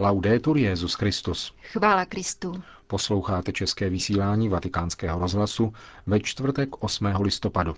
Laudetur Jezus Christus. Chvála Kristu. Posloucháte české vysílání Vatikánského rozhlasu ve čtvrtek 8. listopadu.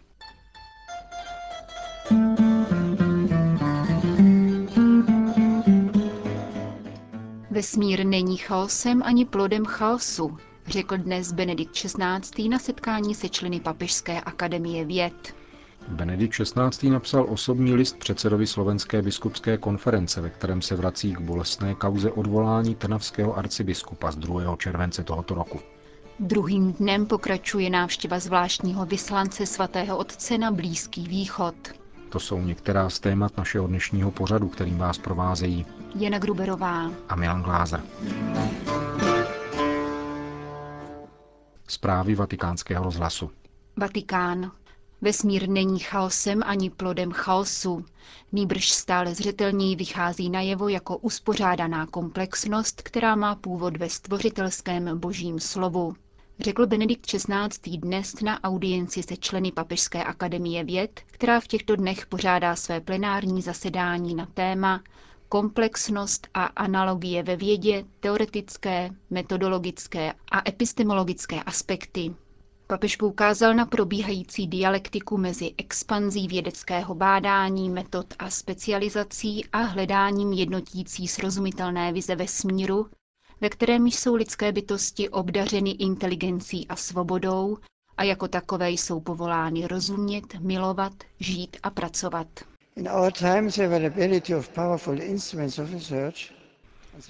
Vesmír není chaosem ani plodem chaosu, řekl dnes Benedikt XVI. na setkání se členy Papežské akademie věd. Benedikt XVI. napsal osobní list předsedovi Slovenské biskupské konference, ve kterém se vrací k bolestné kauze odvolání trnavského arcibiskupa z 2. července tohoto roku. Druhým dnem pokračuje návštěva zvláštního vyslance svatého otce na Blízký východ. To jsou některá z témat našeho dnešního pořadu, kterým vás provázejí Jana Gruberová a Milan Glázer. Zprávy vatikánského rozhlasu. Vatikán. Vesmír není chaosem ani plodem chaosu. Nýbrž stále zřetelněji vychází najevo jako uspořádaná komplexnost, která má původ ve stvořitelském božím slovu. Řekl Benedikt XVI. dnes na audienci se členy Papežské akademie věd, která v těchto dnech pořádá své plenární zasedání na téma komplexnost a analogie ve vědě, teoretické, metodologické a epistemologické aspekty. Papež poukázal na probíhající dialektiku mezi expanzí vědeckého bádání, metod a specializací a hledáním jednotící srozumitelné vize vesmíru, ve kterém jsou lidské bytosti obdařeny inteligencí a svobodou a jako takové jsou povolány rozumět, milovat, žít a pracovat.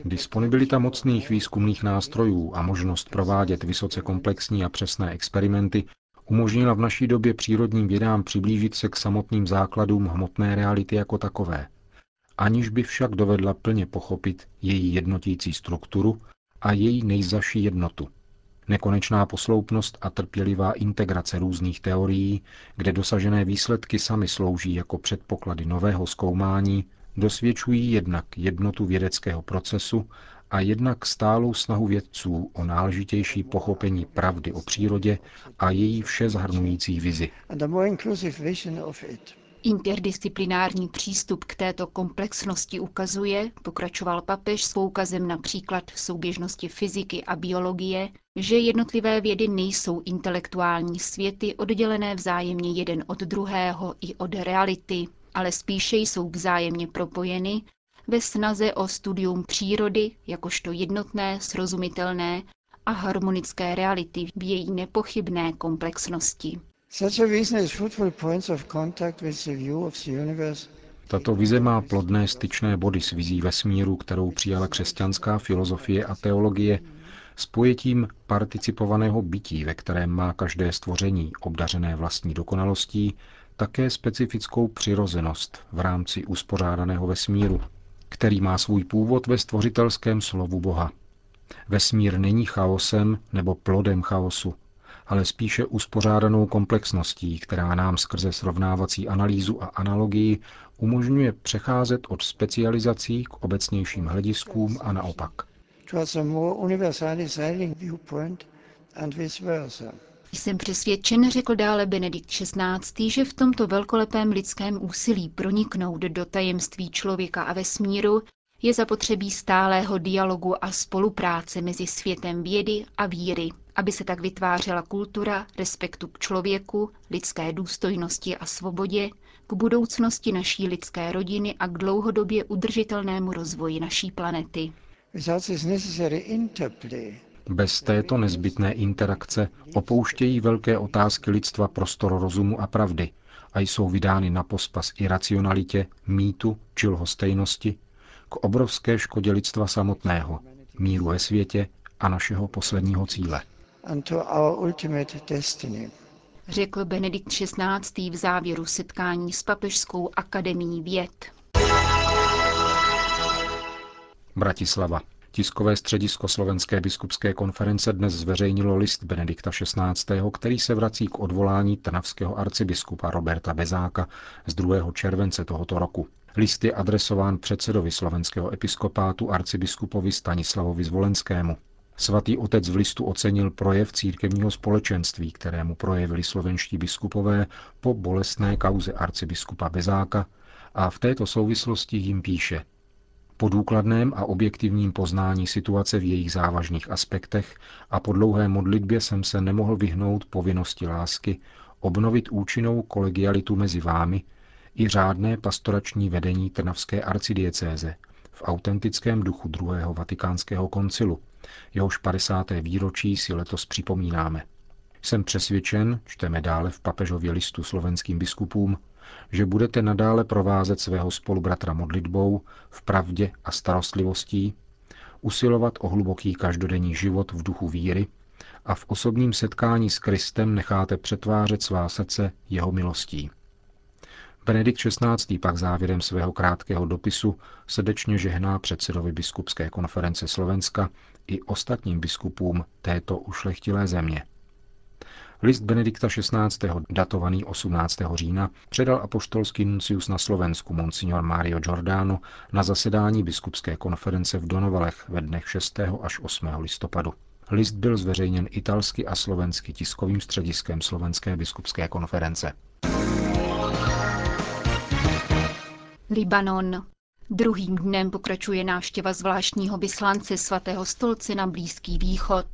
Disponibilita mocných výzkumných nástrojů a možnost provádět vysoce komplexní a přesné experimenty umožnila v naší době přírodním vědám přiblížit se k samotným základům hmotné reality jako takové, aniž by však dovedla plně pochopit její jednotící strukturu a její nejzaší jednotu – Nekonečná posloupnost a trpělivá integrace různých teorií, kde dosažené výsledky sami slouží jako předpoklady nového zkoumání, dosvědčují jednak jednotu vědeckého procesu a jednak stálou snahu vědců o náležitější pochopení pravdy o přírodě a její vše zahrnující vizi. Interdisciplinární přístup k této komplexnosti ukazuje, pokračoval papež s poukazem například souběžnosti fyziky a biologie, že jednotlivé vědy nejsou intelektuální světy oddělené vzájemně jeden od druhého i od reality, ale spíše jsou vzájemně propojeny ve snaze o studium přírody jakožto jednotné, srozumitelné a harmonické reality v její nepochybné komplexnosti. Tato vize má plodné styčné body s vizí vesmíru, kterou přijala křesťanská filozofie a teologie, s pojetím participovaného bytí, ve kterém má každé stvoření, obdařené vlastní dokonalostí, také specifickou přirozenost v rámci uspořádaného vesmíru, který má svůj původ ve stvořitelském slovu Boha. Vesmír není chaosem nebo plodem chaosu, ale spíše uspořádanou komplexností, která nám skrze srovnávací analýzu a analogii umožňuje přecházet od specializací k obecnějším hlediskům a naopak. Jsem přesvědčen, řekl dále Benedikt XVI., že v tomto velkolepém lidském úsilí proniknout do tajemství člověka a vesmíru je zapotřebí stálého dialogu a spolupráce mezi světem vědy a víry, aby se tak vytvářela kultura respektu k člověku, lidské důstojnosti a svobodě, k budoucnosti naší lidské rodiny a k dlouhodobě udržitelnému rozvoji naší planety. Bez této nezbytné interakce opouštějí velké otázky lidstva prostor rozumu a pravdy a jsou vydány na pospas iracionalitě, mýtu či lhostejnosti, k obrovské škodě lidstva samotného, míru ve světě a našeho posledního cíle. Řekl Benedikt XVI. v závěru setkání s Papežskou akademií věd. Bratislava. Tiskové středisko Slovenské biskupské konference dnes zveřejnilo list Benedikta XVI., který se vrací k odvolání trnavského arcibiskupa Roberta Bezáka z 2. července tohoto roku. List je adresován předsedovi slovenského episkopátu arcibiskupovi Stanislavovi Zvolenskému. Svatý otec v listu ocenil projev církevního společenství, kterému projevili slovenští biskupové po bolestné kauze arcibiskupa Bezáka a v této souvislosti jim píše Po důkladném a objektivním poznání situace v jejich závažných aspektech a po dlouhé modlitbě jsem se nemohl vyhnout povinnosti lásky obnovit účinnou kolegialitu mezi vámi i řádné pastorační vedení Trnavské arcidiecéze v autentickém duchu druhého vatikánského koncilu, jehož 50. výročí si letos připomínáme. Jsem přesvědčen, čteme dále v papežově listu slovenským biskupům, že budete nadále provázet svého spolubratra modlitbou, v pravdě a starostlivostí, usilovat o hluboký každodenní život v duchu víry a v osobním setkání s Kristem necháte přetvářet svá srdce jeho milostí. Benedikt XVI. pak závěrem svého krátkého dopisu srdečně žehná předsedovi biskupské konference Slovenska i ostatním biskupům této ušlechtilé země. List Benedikta XVI. datovaný 18. října předal apoštolský nuncius na Slovensku Monsignor Mario Giordano na zasedání biskupské konference v Donovalech ve dnech 6. až 8. listopadu. List byl zveřejněn italsky a slovensky tiskovým střediskem Slovenské biskupské konference. Libanon. Druhým dnem pokračuje návštěva zvláštního vyslance svatého stolce na Blízký východ.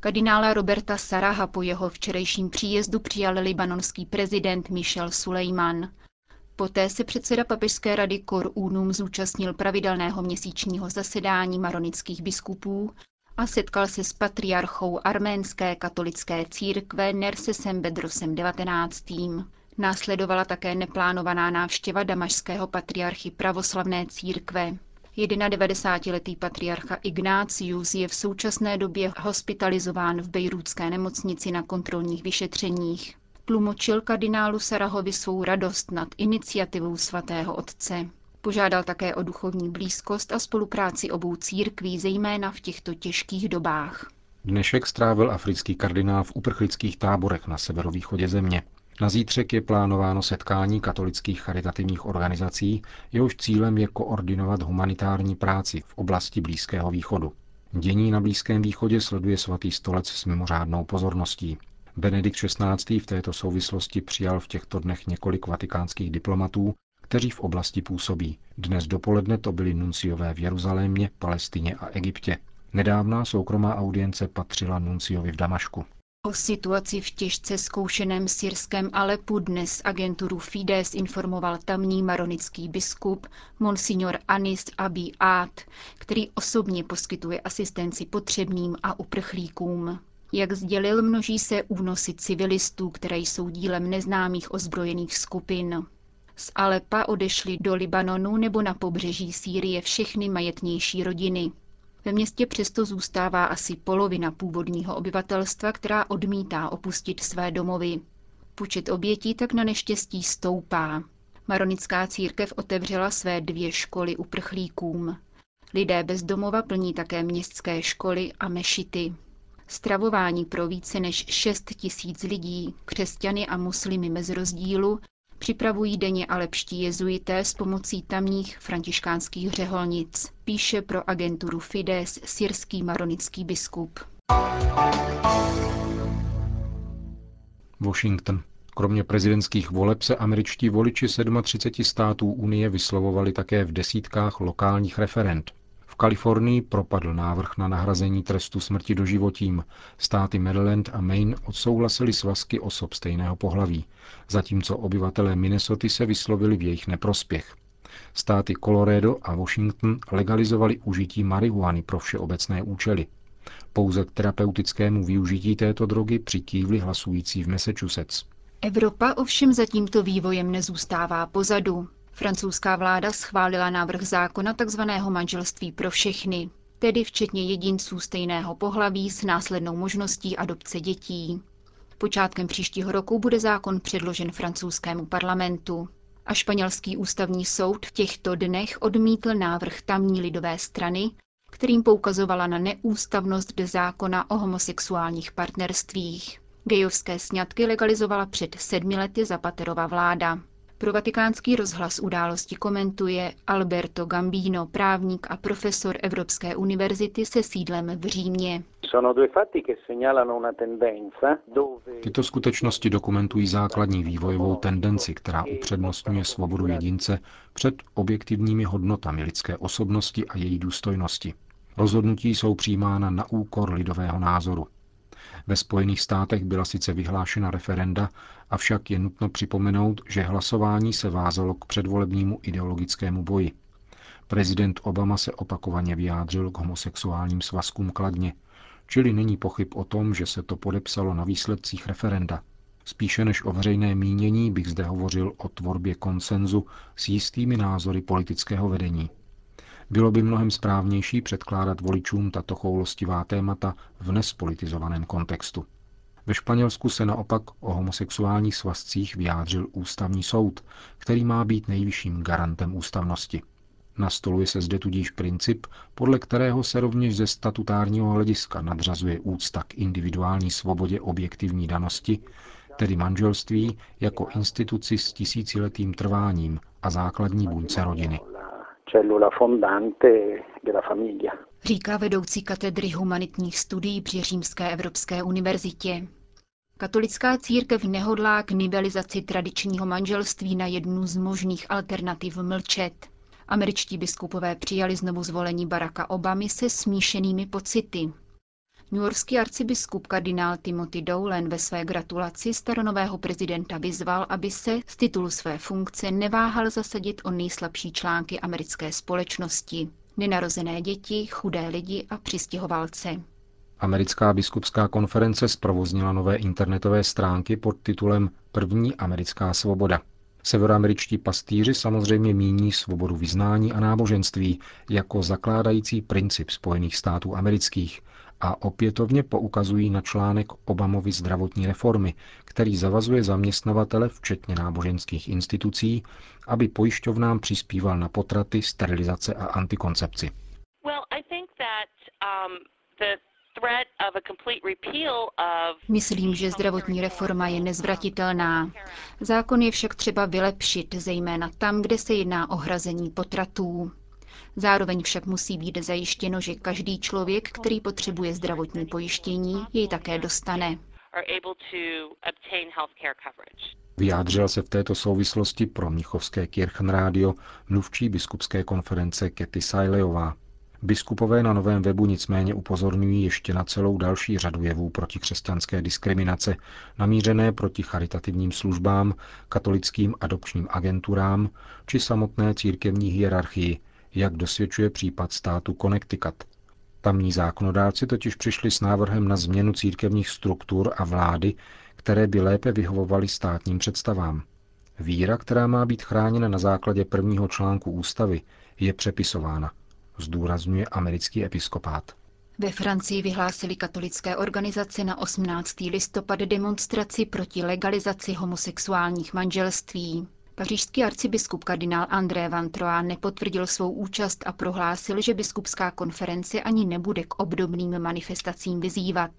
Kardinála Roberta Saraha po jeho včerejším příjezdu přijal libanonský prezident Michel Sulejman. Poté se předseda papežské rady Kor Unum zúčastnil pravidelného měsíčního zasedání maronických biskupů a setkal se s patriarchou arménské katolické církve Nersesem Bedrosem XIX. Následovala také neplánovaná návštěva damašského patriarchy pravoslavné církve. 91-letý patriarcha Ignácius je v současné době hospitalizován v bejrůdské nemocnici na kontrolních vyšetřeních. Tlumočil kardinálu Sarahovi svou radost nad iniciativou svatého otce. Požádal také o duchovní blízkost a spolupráci obou církví, zejména v těchto těžkých dobách. Dnešek strávil africký kardinál v uprchlických táborech na severovýchodě země. Na zítřek je plánováno setkání katolických charitativních organizací, jehož cílem je koordinovat humanitární práci v oblasti Blízkého východu. Dění na Blízkém východě sleduje svatý stolec s mimořádnou pozorností. Benedikt XVI. v této souvislosti přijal v těchto dnech několik vatikánských diplomatů, kteří v oblasti působí. Dnes dopoledne to byli nunciové v Jeruzalémě, Palestině a Egyptě. Nedávná soukromá audience patřila nunciovi v Damašku. O situaci v těžce zkoušeném syrském Alepu dnes agenturu Fides informoval tamní maronický biskup Monsignor Anis Abi Ad, který osobně poskytuje asistenci potřebným a uprchlíkům. Jak sdělil, množí se únosy civilistů, které jsou dílem neznámých ozbrojených skupin. Z Alepa odešly do Libanonu nebo na pobřeží Sýrie všechny majetnější rodiny. Ve městě přesto zůstává asi polovina původního obyvatelstva, která odmítá opustit své domovy. Počet obětí tak na neštěstí stoupá. Maronická církev otevřela své dvě školy uprchlíkům. Lidé bez domova plní také městské školy a mešity. Stravování pro více než 6 tisíc lidí, křesťany a muslimy bez rozdílu, Připravují denně lepští jezuité s pomocí tamních františkánských řeholnic, píše pro agenturu Fides syrský maronický biskup. Washington. Kromě prezidentských voleb se američtí voliči 37 států Unie vyslovovali také v desítkách lokálních referent. Kalifornii propadl návrh na nahrazení trestu smrti doživotím. Státy Maryland a Maine odsouhlasili svazky osob stejného pohlaví, zatímco obyvatelé Minnesota se vyslovili v jejich neprospěch. Státy Colorado a Washington legalizovali užití marihuany pro všeobecné účely. Pouze k terapeutickému využití této drogy přikývli hlasující v Massachusetts. Evropa ovšem za tímto vývojem nezůstává pozadu. Francouzská vláda schválila návrh zákona tzv. manželství pro všechny, tedy včetně jedinců stejného pohlaví s následnou možností adopce dětí. Počátkem příštího roku bude zákon předložen francouzskému parlamentu. A španělský ústavní soud v těchto dnech odmítl návrh tamní lidové strany, kterým poukazovala na neústavnost zákona o homosexuálních partnerstvích. Gejovské sňatky legalizovala před sedmi lety Zapaterova vláda. Pro vatikánský rozhlas události komentuje Alberto Gambino, právník a profesor Evropské univerzity se sídlem v Římě. Tyto skutečnosti dokumentují základní vývojovou tendenci, která upřednostňuje svobodu jedince před objektivními hodnotami lidské osobnosti a její důstojnosti. Rozhodnutí jsou přijímána na úkor lidového názoru. Ve Spojených státech byla sice vyhlášena referenda, avšak je nutno připomenout, že hlasování se vázalo k předvolebnímu ideologickému boji. Prezident Obama se opakovaně vyjádřil k homosexuálním svazkům kladně, čili není pochyb o tom, že se to podepsalo na výsledcích referenda. Spíše než o veřejné mínění bych zde hovořil o tvorbě konsenzu s jistými názory politického vedení. Bylo by mnohem správnější předkládat voličům tato choulostivá témata v nespolitizovaném kontextu. Ve Španělsku se naopak o homosexuálních svazcích vyjádřil ústavní soud, který má být nejvyšším garantem ústavnosti. Nastoluje se zde tudíž princip, podle kterého se rovněž ze statutárního hlediska nadřazuje úcta k individuální svobodě objektivní danosti, tedy manželství jako instituci s tisíciletým trváním a základní buňce rodiny cellula fondante della famiglia. Říká vedoucí katedry humanitních studií při Římské Evropské univerzitě. Katolická církev nehodlá k nivelizaci tradičního manželství na jednu z možných alternativ mlčet. Američtí biskupové přijali znovu zvolení Baracka Obamy se smíšenými pocity. Newyorský arcibiskup kardinál Timothy Dowlen ve své gratulaci staronového prezidenta vyzval, aby se z titulu své funkce neváhal zasadit o nejslabší články americké společnosti. Nenarozené děti, chudé lidi a přistěhovalce. Americká biskupská konference zprovoznila nové internetové stránky pod titulem První americká svoboda. Severoameričtí pastýři samozřejmě míní svobodu vyznání a náboženství jako zakládající princip Spojených států amerických a opětovně poukazují na článek Obamovy zdravotní reformy, který zavazuje zaměstnavatele, včetně náboženských institucí, aby pojišťovnám přispíval na potraty, sterilizace a antikoncepci. Well, um, Myslím, že zdravotní reforma je nezvratitelná. Zákon je však třeba vylepšit, zejména tam, kde se jedná o hrazení potratů. Zároveň však musí být zajištěno, že každý člověk, který potřebuje zdravotní pojištění, jej také dostane. Vyjádřila se v této souvislosti pro Mnichovské Kirchenrádio mluvčí biskupské konference Kety Sajlejová. Biskupové na novém webu nicméně upozorňují ještě na celou další řadu jevů proti křesťanské diskriminace, namířené proti charitativním službám, katolickým adopčním agenturám či samotné církevní hierarchii, jak dosvědčuje případ státu Connecticut. Tamní zákonodárci totiž přišli s návrhem na změnu církevních struktur a vlády, které by lépe vyhovovaly státním představám. Víra, která má být chráněna na základě prvního článku ústavy, je přepisována, zdůrazňuje americký episkopát. Ve Francii vyhlásili katolické organizace na 18. listopad demonstraci proti legalizaci homosexuálních manželství. Pařížský arcibiskup kardinál André Van Troa nepotvrdil svou účast a prohlásil, že biskupská konference ani nebude k obdobným manifestacím vyzývat.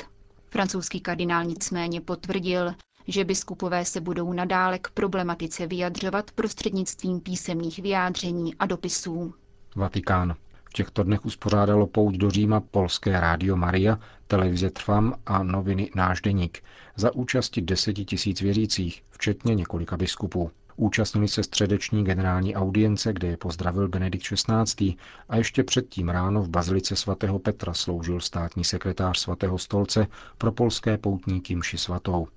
Francouzský kardinál nicméně potvrdil, že biskupové se budou nadále k problematice vyjadřovat prostřednictvím písemných vyjádření a dopisů. Vatikán. V těchto dnech uspořádalo pouť do Říma polské rádio Maria, televize Trfam a noviny Náš deník za účasti deseti tisíc věřících, včetně několika biskupů. Účastnili se středeční generální audience, kde je pozdravil Benedikt XVI. a ještě předtím ráno v bazilice svatého Petra sloužil státní sekretář svatého stolce pro polské poutníky mši svatou.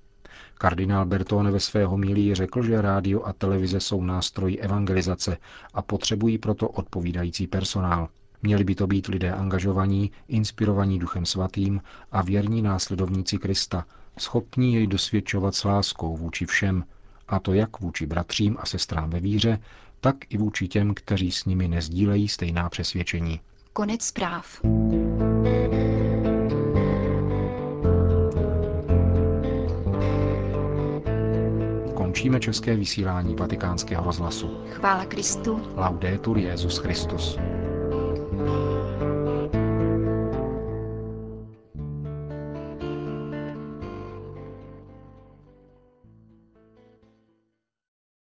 Kardinál Bertone ve své homílii řekl, že rádio a televize jsou nástroji evangelizace a potřebují proto odpovídající personál. Měli by to být lidé angažovaní, inspirovaní Duchem Svatým a věrní následovníci Krista, schopní jej dosvědčovat s láskou vůči všem, a to jak vůči bratřím a sestrám ve víře, tak i vůči těm, kteří s nimi nezdílejí stejná přesvědčení. Konec zpráv. Končíme české vysílání vatikánského rozhlasu. Chvála Kristu. Laudetur Jezus Christus.